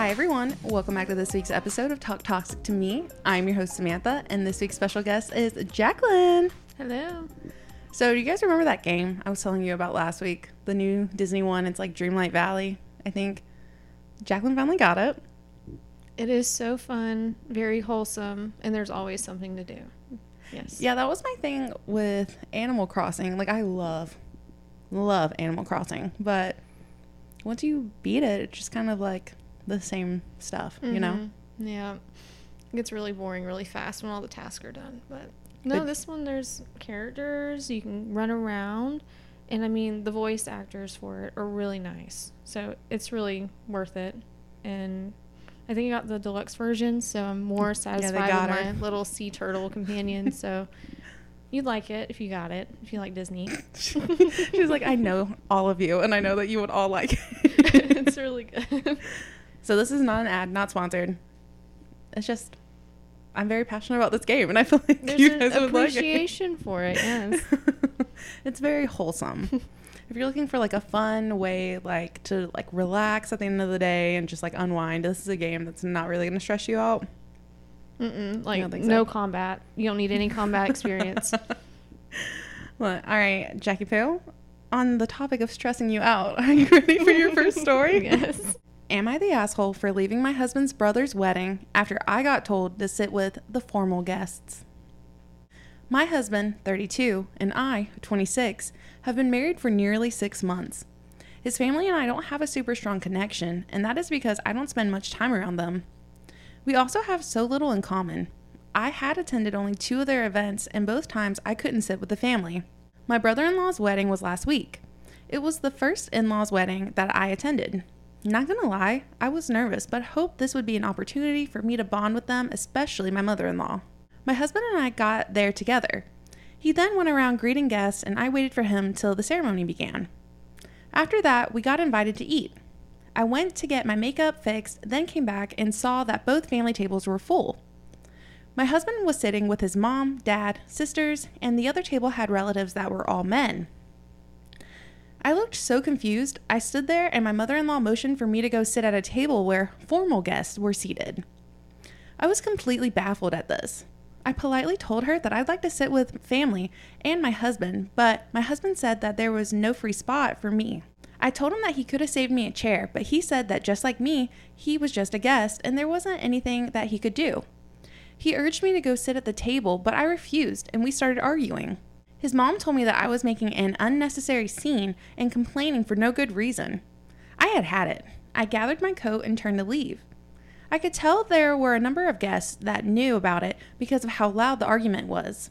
Hi, everyone. Welcome back to this week's episode of Talk Toxic to Me. I'm your host, Samantha, and this week's special guest is Jacquelyn. Hello. So, do you guys remember that game I was telling you about last week? The new Disney one. It's like Dreamlight Valley, I think. Jacquelyn finally got it. It is so fun, very wholesome, and there's always something to do. Yes. Yeah, that was my thing with Animal Crossing. Like, I love, love Animal Crossing, but once you beat it, it's just kind of like the same stuff, you know? Mhm. Yeah. It gets really boring really fast when all the tasks are done. But no, But- this one there's characters, you can run around, and I mean the voice actors for it are really nice. So it's really worth it. And I think I got the deluxe version, so I'm more satisfied got with her. my little sea turtle companion. so you'd like it if you got it, if you like Disney. She's like, I know all of you, and I know that you would all like it. it's really good. So this is not an ad, not sponsored. It's just I'm very passionate about this game, and I feel like There's you an guys would like appreciation for it, yes. it's very wholesome. if you're looking for like a fun way, like to like relax at the end of the day and just like unwind, this is a game that's not really gonna stress you out. Mm-mm, like don't no combat. You don't need any combat experience. Well, all right, Jackie Poo. On the topic of stressing you out, are you ready for your first story? yes. Am I the asshole for leaving my husband's brother's wedding after I got told to sit with the formal guests? My husband, 32, and I, 26, have been married for nearly six months. His family and I don't have a super strong connection, and that is because I don't spend much time around them. We also have so little in common. I had attended only two of their events, and both times I couldn't sit with the family. My brother in law's wedding was last week. It was the first in law's wedding that I attended. Not gonna lie, I was nervous, but hoped this would be an opportunity for me to bond with them, especially my mother in law. My husband and I got there together. He then went around greeting guests, and I waited for him till the ceremony began. After that, we got invited to eat. I went to get my makeup fixed, then came back and saw that both family tables were full. My husband was sitting with his mom, dad, sisters, and the other table had relatives that were all men. I looked so confused. I stood there and my mother in law motioned for me to go sit at a table where formal guests were seated. I was completely baffled at this. I politely told her that I'd like to sit with family and my husband, but my husband said that there was no free spot for me. I told him that he could have saved me a chair, but he said that just like me, he was just a guest and there wasn't anything that he could do. He urged me to go sit at the table, but I refused and we started arguing. His mom told me that I was making an unnecessary scene and complaining for no good reason. I had had it. I gathered my coat and turned to leave. I could tell there were a number of guests that knew about it because of how loud the argument was.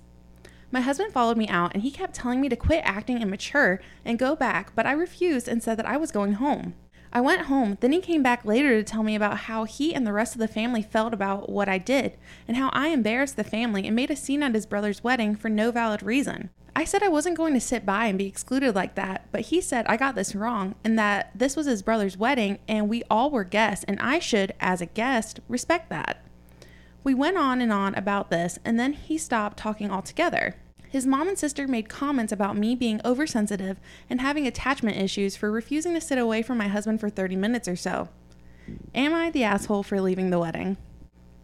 My husband followed me out and he kept telling me to quit acting immature and go back, but I refused and said that I was going home. I went home, then he came back later to tell me about how he and the rest of the family felt about what I did and how I embarrassed the family and made a scene at his brother's wedding for no valid reason. I said I wasn't going to sit by and be excluded like that, but he said I got this wrong and that this was his brother's wedding and we all were guests and I should, as a guest, respect that. We went on and on about this, and then he stopped talking altogether. His mom and sister made comments about me being oversensitive and having attachment issues for refusing to sit away from my husband for 30 minutes or so. Am I the asshole for leaving the wedding?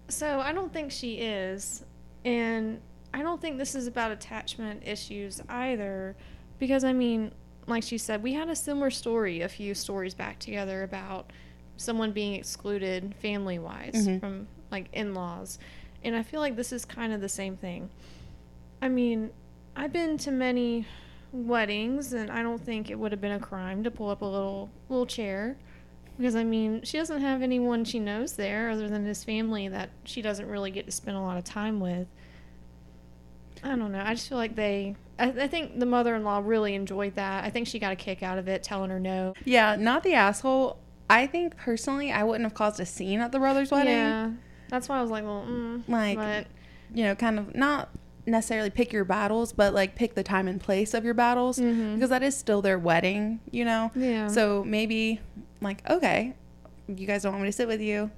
So I don't think she is. And I don't think this is about attachment issues either. Because, I mean, like she said, we had a similar story a few stories back together about someone being excluded family wise Mhm. from like in laws. And I feel like this is kind of the same thing. I mean, I've been to many weddings and I don't think it would have been a crime to pull up a little little chair because I mean, she doesn't have anyone she knows there other than his family that she doesn't really get to spend a lot of time with. I don't know. I just feel like they. I, I think the mother-in-law really enjoyed that. I think she got a kick out of it, telling her no. Yeah, not the asshole. I think personally, I wouldn't have caused a scene at the brother's wedding. Yeah, that's why I was like, well, mm, Like, but you know, kind of not necessarily pick your battles, but like pick the time and place of your battles Mhm. because that is still their wedding, you know? yeah. So maybe, like, okay, you guys don't want me to sit with you.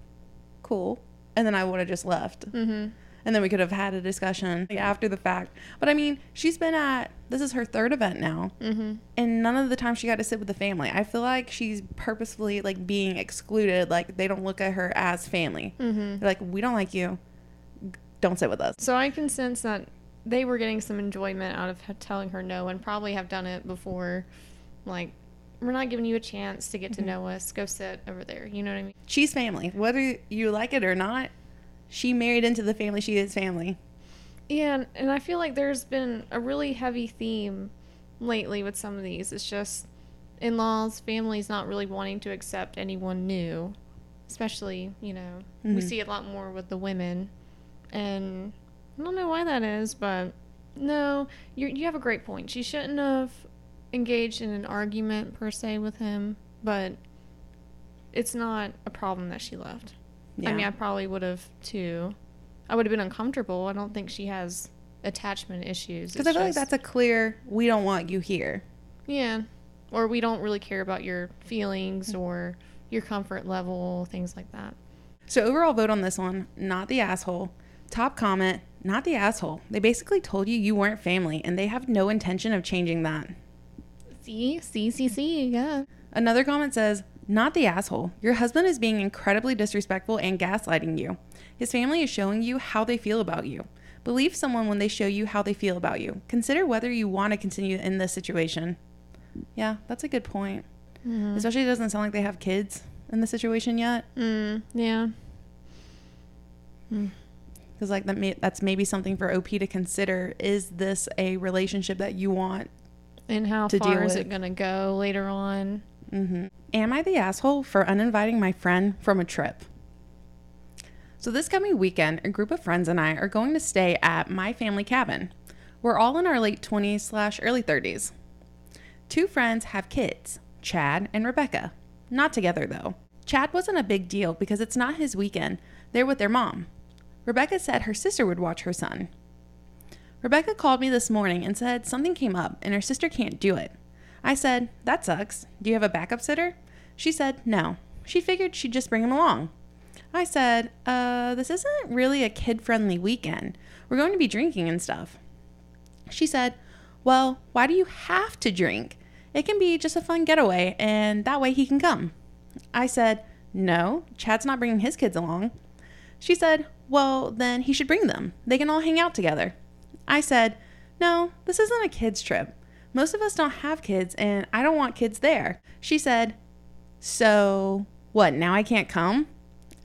Cool. And then I would have just left. mm-hmm. And then we could have had a discussion after the fact. But I mean, she's been at this is her third event now. Mm-hmm. And none of the time she got to sit with the family. I feel like she's purposefully like being excluded. Like they don't look at her as family. Mm-hmm. They're like, we don't like you. Don't sit with us. So I can sense that they were getting some enjoyment out of telling her no and probably have done it before. Like, we're not giving you a chance to get to Mhm. know us. Go sit over there. You know what I mean? She's family. Whether you like it or not, she married into the family. She is family. Yeah, and, and I feel like there's been a really heavy theme lately with some of these. It's just in laws, families not really wanting to accept anyone new. Especially, you know, we Mhm. see it a lot more with the women. And I don't know why that is, but no, you you have a great point. She shouldn't have engaged in an argument per se with him, but it's not a problem that she left. Yeah. I mean, I probably would have too. I would have been uncomfortable. I don't think she has attachment issues. Because I feel like that's a clear, we don't want you here. yeah, or we don't really care about your feelings mm. or your comfort level, things like that. So overall vote on this one, not the asshole. Top comment, not the asshole. They basically told you you weren't family and they have no intention of changing that. See, see, see, see, yeah. Another comment says, not the asshole. Your husband is being incredibly disrespectful and gaslighting you. His family is showing you how they feel about you. Believe someone when they show you how they feel about you. Consider whether you want to continue in this situation. Yeah, that's a good point. Mm-hmm. Especially it doesn't sound like they have kids in the situation yet. Mm, yeah. Mm. Because like that may, that's maybe something for OP to consider. Is this a relationship that you want? And how To far is it going to go later on? Hmm Am I the asshole for uninviting my friend from a trip? So this coming weekend, a group of friends and I are going to stay at my family cabin. We're all in our late 20s slash early 30s. Two friends have kids, Chad and Rebecca. Not together though. Chad wasn't a big deal because it's not his weekend. They're with their mom. Rebecca said her sister would watch her son. Rebecca called me this morning and said something came up and her sister can't do it. I said, That sucks. Do you have a backup sitter? She said, No. She figured she'd just bring him along. I said, Uh, this isn't really a kid friendly weekend. We're going to be drinking and stuff. She said, Well, why do you have to drink? It can be just a fun getaway, and that way he can come. I said, No, Chad's not bringing his kids along. She said, Well, then he should bring them. They can all hang out together. I said, No, this isn't a kids' trip. Most of us don't have kids, and I don't want kids there. She said, So, what, now I can't come?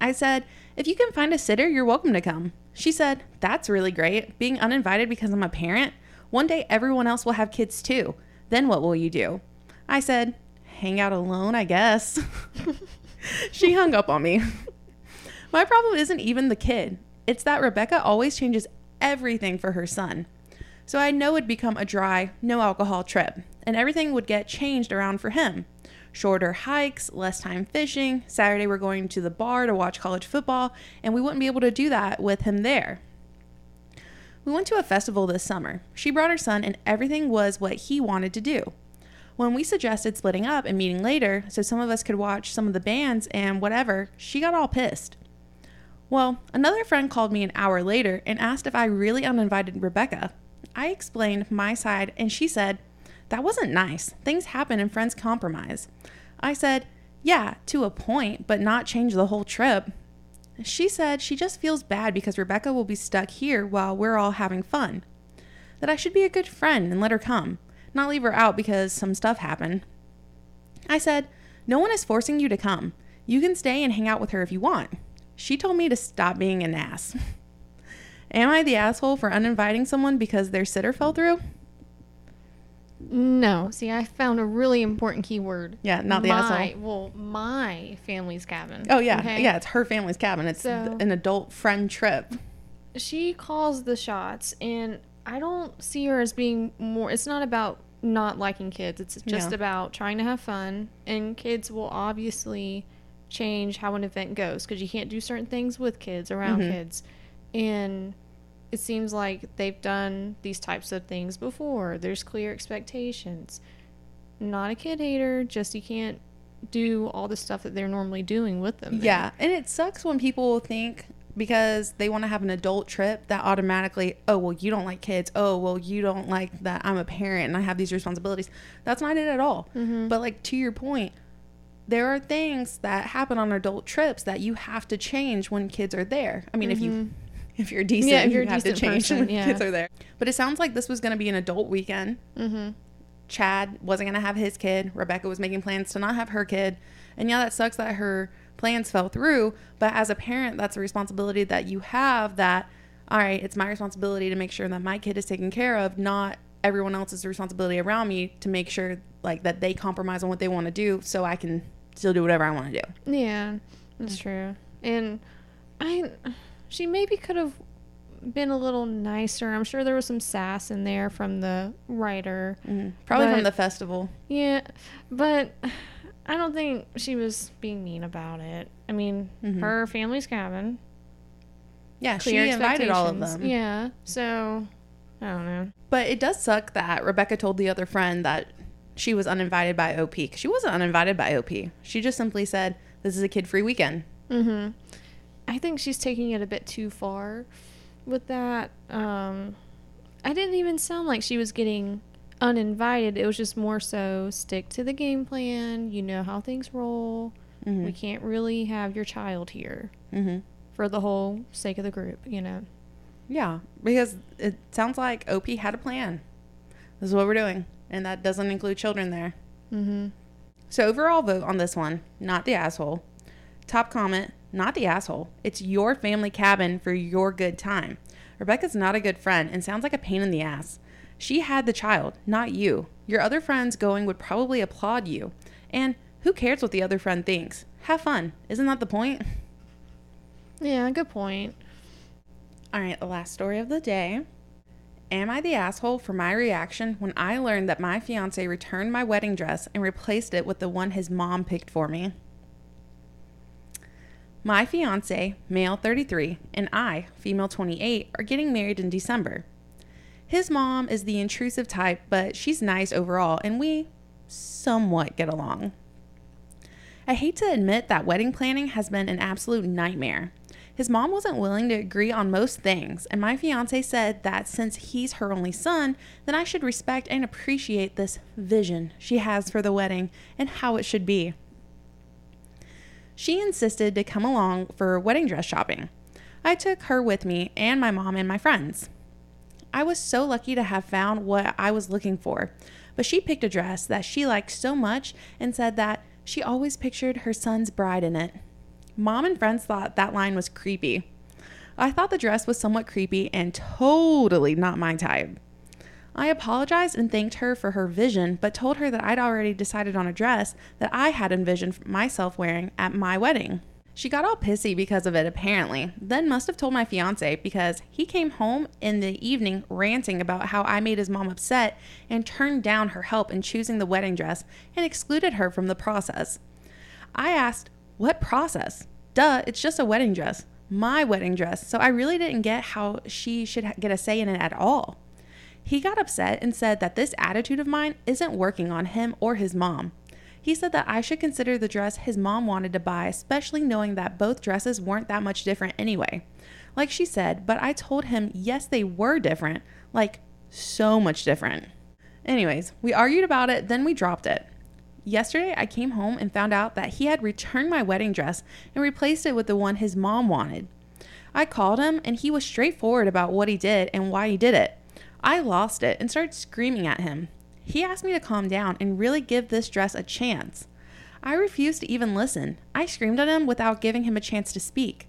I said, If you can find a sitter, you're welcome to come. She said, That's really great. Being uninvited because I'm a parent. One day everyone else will have kids too. Then what will you do? I said, Hang out alone, I guess. she hung up on me. My problem isn't even the kid. It's that Rebecca always changes everything for her son. So I know it'd become a dry, no alcohol trip, and everything would get changed around for him. Shorter hikes, less time fishing. Saturday we're going to the bar to watch college football, and we wouldn't be able to do that with him there. We went to a festival this summer. She brought her son, and everything was what he wanted to do. When we suggested splitting up and meeting later so some of us could watch some of the bands and whatever, she got all pissed. Well, another friend called me an hour later and asked if I really uninvited Rebecca. I explained my side, and she said, That wasn't nice. Things happen and friends compromise. I said, Yeah, to a point, but not change the whole trip. She said she just feels bad because Rebecca will be stuck here while we're all having fun. That I should be a good friend and let her come, not leave her out because some stuff happened. I said, No one is forcing you to come. You can stay and hang out with her if you want. She told me to stop being an ass. Am I the asshole for uninviting someone because their sitter fell through? No. See, I found a really important keyword. Yeah, not the my, asshole. Well, my family's cabin. Oh yeah, okay? yeah. It's her family's cabin. It's So- an adult friend trip. She calls the shots, and I don't see her as being more. It's not about not liking kids. It's just Yeah. about trying to have fun, and kids will obviously change how an event goes because you can't do certain things with kids around Mhm. kids, and it seems like they've done these types of things before. There's clear expectations. Not a kid hater, just you can't do all the stuff that they're normally doing with them. there. Yeah, and it sucks when people think because they want to have an adult trip that automatically, oh, well, you don't like kids. Oh, well, you don't like that I'm a parent and I have these responsibilities. That's not it at all. Mm-hmm. But, like, to your point, there are things that happen on adult trips that you have to change when kids are there. I mean, if you mm-hmm. If you're decent, Yeah, if you're you a have to decent change person, when yeah. kids are there. But it sounds like this was going to be an adult weekend. Mm-hmm. Chad wasn't going to have his kid. Rebecca was making plans to not have her kid. And yeah, that sucks that her plans fell through. But as a parent, that's a responsibility that you have that, all right, it's my responsibility to make sure that my kid is taken care of, not everyone else's responsibility around me to make sure like that they compromise on what they want to do so I can still do whatever I want to do. Yeah, that's true. And I, she maybe could have been a little nicer. I'm sure there was some sass in there from the writer. Probably from the festival. Yeah, but I don't think she was being mean about it. I mean, Mhm. her family's cabin. Yeah, she invited all of them. Yeah, so I don't know. But it does suck that Rebecca told the other friend that she was uninvited by OP. 'cause She wasn't uninvited by OP. She just simply said, "This is a kid-free weekend." Mm-hmm. I think she's taking it a bit too far with that. Um, I didn't even sound like she was getting uninvited. It was just more so stick to the game plan. You know how things roll. Mhm. We can't really have your child here Mm-hmm. for the whole sake of the group, you know. Yeah, because it sounds like OP had a plan. This is what we're doing, and that doesn't include children there. Mm-hmm. So overall vote on this one, not the asshole. Top comment, not the asshole. It's your family cabin for your good time. Rebecca's not a good friend and sounds like a pain in the ass. She had the child, not you. Your other friends going would probably applaud you. And who cares what the other friend thinks? Have fun. Isn't that the point? Yeah, good point. All right, the last story of the day. Am I the asshole for my reaction when I learned that my fiance returned my wedding dress and replaced it with the one his mom picked for me? My fiance, male 33, and I, female 28, are getting married in December. His mom is the intrusive type, but she's nice overall, and we somewhat get along. I hate to admit that wedding planning has been an absolute nightmare. His mom wasn't willing to agree on most things, and my fiance said that since he's her only son, then I should respect and appreciate this vision she has for the wedding and how it should be. She insisted to come along for wedding dress shopping. I took her with me and my mom and my friends. I was so lucky to have found what I was looking for, but she picked a dress that she liked so much and said that she always pictured her son's bride in it. Mom and friends thought that line was creepy. I thought the dress was somewhat creepy and totally not my type. I apologized and thanked her for her vision, but told her that I'd already decided on a dress that I had envisioned myself wearing at my wedding. She got all pissy because of it, apparently, then must have told my fiance because he came home in the evening ranting about how I made his mom upset and turned down her help in choosing the wedding dress and excluded her from the process. I asked, What process? Duh, it's just a wedding dress. My wedding dress. So I really didn't get how she should get a say in it at all. He got upset and said that this attitude of mine isn't working on him or his mom. He said that I should consider the dress his mom wanted to buy, especially knowing that both dresses weren't that much different anyway. Like she said, but I told him yes, they were different. Like, so much different. Anyways, we argued about it, then we dropped it. Yesterday, I came home and found out that he had returned my wedding dress and replaced it with the one his mom wanted. I called him and he was straightforward about what he did and why he did it. I lost it and started screaming at him. He asked me to calm down and really give this dress a chance. I refused to even listen. I screamed at him without giving him a chance to speak.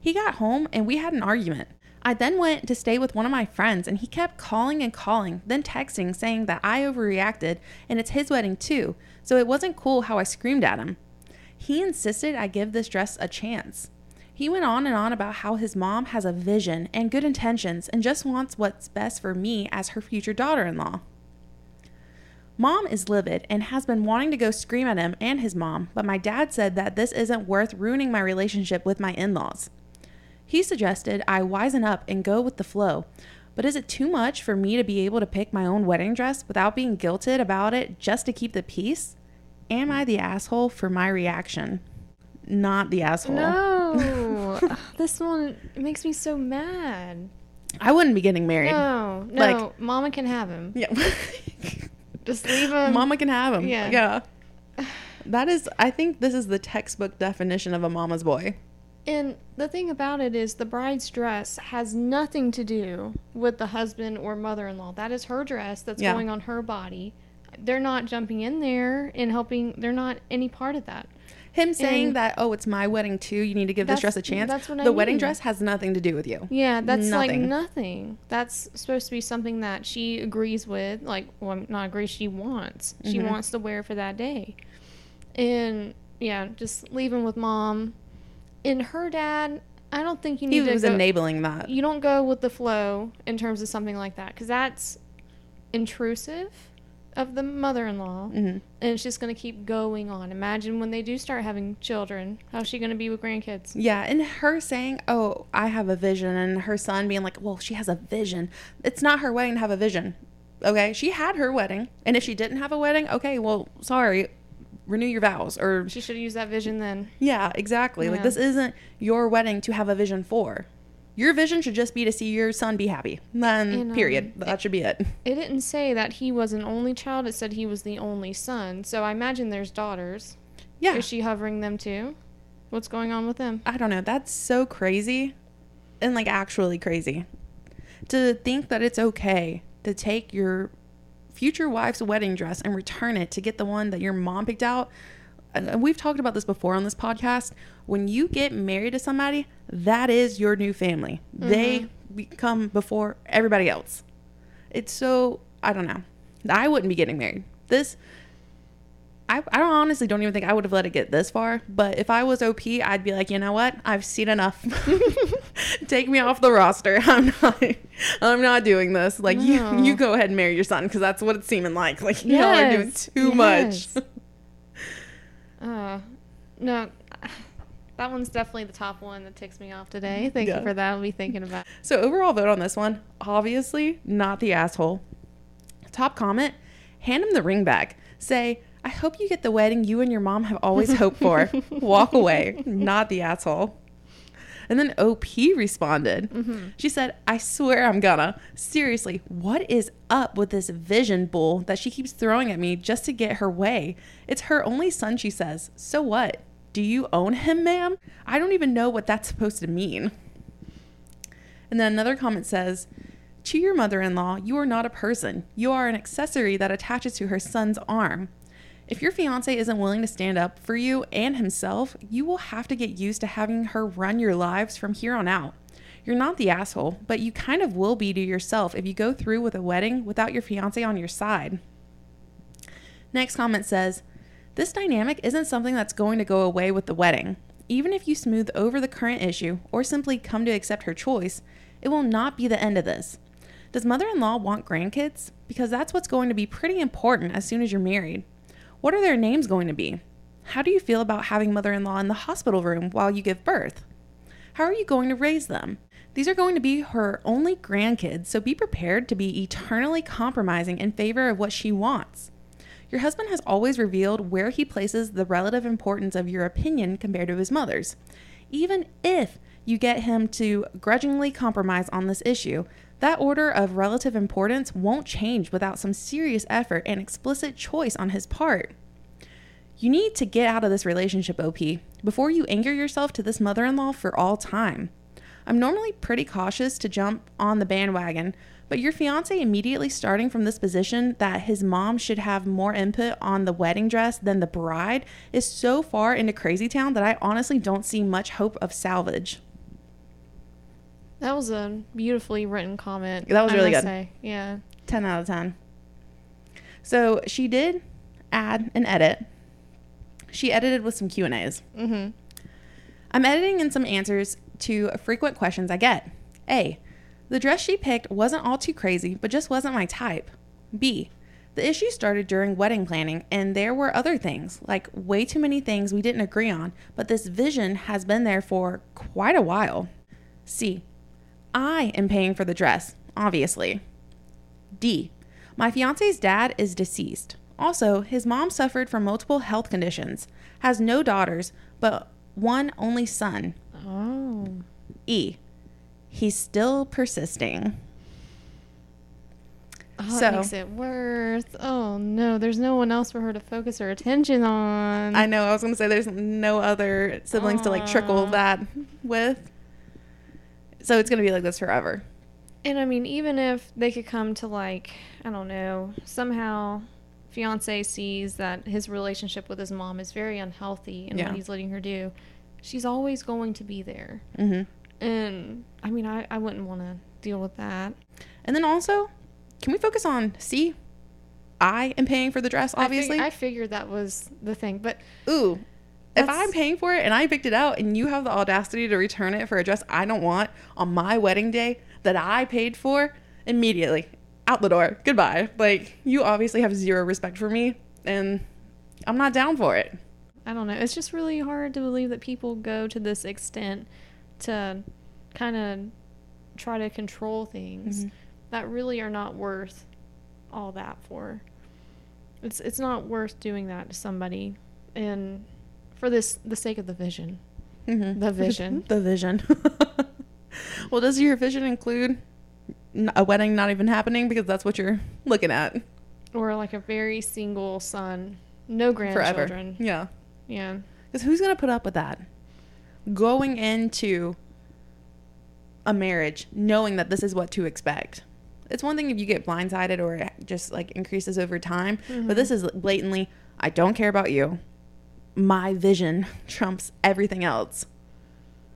He got home and we had an argument. I then went to stay with one of my friends and he kept calling and calling, then texting saying that I overreacted and it's his wedding too, so it wasn't cool how I screamed at him. He insisted I give this dress a chance. He went on and on about how his mom has a vision and good intentions and just wants what's best for me as her future daughter in law. Mom is livid and has been wanting to go scream at him and his mom, but my dad said that this isn't worth ruining my relationship with my in laws. He suggested I wisen up and go with the flow, but is it too much for me to be able to pick my own wedding dress without being guilted about it just to keep the peace? Am I the asshole for my reaction? Not the asshole. No. This one makes me so mad. I wouldn't be getting married. No, no. Like- Mama can have him. Yeah. Just leave him. Mama can have him. yeah. Yeah. That is, I think this is the textbook definition of a mama's boy. And the thing about it is, the bride's dress has nothing to do with the husband or mother in law. That is her dress that's Yeah. going on her body. They're not jumping in there and helping, they're not any part of that. Him saying And- that, oh, it's my wedding too. You need to give this dress a chance. that's what I the wedding mean. dress has nothing to do with you. Yeah, that's like Nothing. nothing. That's supposed to be something that she agrees with. Like, well, not agree, she wants. She Mhm. wants to wear for that day. And yeah, just leaving with mom. And her dad, I don't think you He need to was go, enabling that. you don't go with the flow in terms of something like that because that's intrusive of the mother-in-law hmm and it's just going to keep going on imagine when they do start having children how's she going to be with grandkids Yeah, and her saying, "Oh, I have a vision," and her son being like, "Well, she has a vision." It's not her wedding to have a vision. Okay, she had her wedding, and if she didn't have a wedding, okay, well, sorry, renew your vows, or she should have used that vision then yeah, exactly. Like this isn't your wedding to have a vision for. Your vision should just be to see your son be happy. Then, And, um, period. That should be it. it didn't say that he was an only child it said he was the only son so i imagine there's daughters Yeah, is she hovering them too what's going on with them I don't know. That's so crazy and like actually crazy to think that it's okay to take your future wife's wedding dress and return it to get the one that your mom picked out. And we've talked about this before on this podcast. When you get married to somebody, that is your new family. They mm-hmm. become before everybody else. It's so, I don't know. I wouldn't be getting married. This, I, I don't honestly don't even think I would have let it get this far. But if I was OP, I'd be like, you know what? I've seen enough. Take me off the roster. I'm not. I'm not doing this. Like No. you, you go ahead and marry your son because that's what it's seeming like. Like you all are doing too yes. much. Uh, no, that one's definitely the top one that ticks me off today. Thank Yeah. you for that. I'll be thinking about. So overall vote on this one, obviously not the asshole. Top comment, hand him the ring back. Say, I hope you get the wedding you and your mom have always hoped for. Walk away, not the asshole. And then OP responded. Mm-hmm. She said, I swear I'm gonna. Seriously, what is up with this vision bull that she keeps throwing at me just to get her way? It's her only son, she says. So what? Do you own him, ma'am? I don't even know what that's supposed to mean. And then another comment says, To your mother in law, you are not a person. You are an accessory that attaches to her son's arm. If your fiance isn't willing to stand up for you and himself, you will have to get used to having her run your lives from here on out. You're not the asshole, but you kind of will be to yourself if you go through with a wedding without your fiance on your side. Next comment says, This dynamic isn't something that's going to go away with the wedding. Even if you smooth over the current issue or simply come to accept her choice, it will not be the end of this. Does mother in law want grandkids? Because that's what's going to be pretty important as soon as you're married. What are their names going to be? How do you feel about having mother in law in the hospital room while you give birth? How are you going to raise them? These are going to be her only grandkids, so be prepared to be eternally compromising in favor of what she wants. Your husband has always revealed where he places the relative importance of your opinion compared to his mother's. Even if you get him to grudgingly compromise on this issue, that order of relative importance won't change without some serious effort and explicit choice on his part. You need to get out of this relationship, OP, before you anger yourself to this mother in law for all time. I'm normally pretty cautious to jump on the bandwagon, but your fiance immediately starting from this position that his mom should have more input on the wedding dress than the bride is so far into crazy town that I honestly don't see much hope of salvage. That was a beautifully written comment. That was I really good. Say. Yeah. 10 out of 10. So she did add an edit. She edited with some Q&As. Mm-hmm. I'm editing in some answers to frequent questions I get. A. The dress she picked wasn't all too crazy, but just wasn't my type. B. The issue started during wedding planning, and there were other things, like way too many things we didn't agree on, but this vision has been there for quite a while. C. I am paying for the dress, obviously. D. My fiance's dad is deceased. Also, his mom suffered from multiple health conditions, has no daughters, but one only son. Oh. E. He's still persisting. Oh, So- that makes it worse. Oh no, there's no one else for her to focus her attention on. I know. I was gonna say there's no other siblings to like trickle that with. So it's gonna be like this forever. And I mean, even if they could come to like, I don't know, somehow fiance sees that his relationship with his mom is very unhealthy and Yeah. what he's letting her do, she's always going to be there. hmm And I mean, I, I wouldn't want to deal with that. And then also, can we focus on C? I am paying for the dress, I fig- obviously. I, figured that was the thing, but Ooh, if I'm paying for it and I picked it out and you have the audacity to return it for a dress I don't want on my wedding day that I paid for, immediately out the door. Goodbye. Like, you obviously have zero respect for me and I'm not down for it. I don't know. It's just really hard to believe that people go to this extent to kind of try to control things Mhm. that really are not worth all that for. It's it's not worth doing that to somebody and for this the sake of the vision. Mhm. The vision. the vision. well, does your vision include a wedding not even happening? Because that's what you're looking at Or like a very single son, no grandchildren. forever. Yeah. Yeah. Because who's going to put up with that? Going into a marriage knowing that this is what to expect. It's one thing if you get blindsided or it just like increases over time, but this is blatantly, I don't care about you. My vision trumps everything else.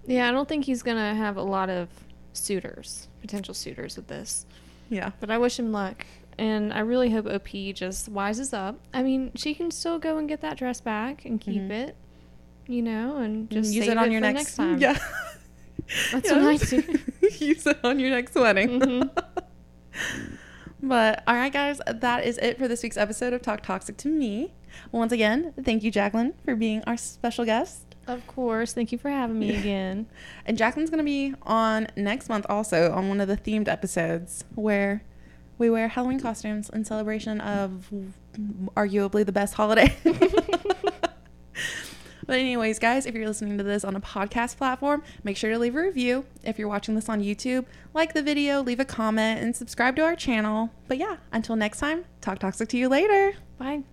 Yeah, I don't think he's going to have a lot of suitors, potential suitors with this. Yeah. But I wish him luck. And I really hope OP just wises up. I mean, she can still go and get that dress back and keep Mhm. it, you know, and just use it on your for next, time. Yeah. That's Yeah. what I do. use it on your next wedding. Mhm. but all right, guys, that is it for this week's episode of Talk Toxic to Me. Once again, thank you, Jacquelyn, for being our special guest. Of course. Thank you for having me again. And Jacquelyn's going to be on next month also on one of the themed episodes where we wear Halloween costumes in celebration of arguably the best holiday. but, anyways, guys, if you're listening to this on a podcast platform, make sure to leave a review. If you're watching this on YouTube, like the video, leave a comment, and subscribe to our channel. But yeah, until next time, talk toxic to you later. Bye.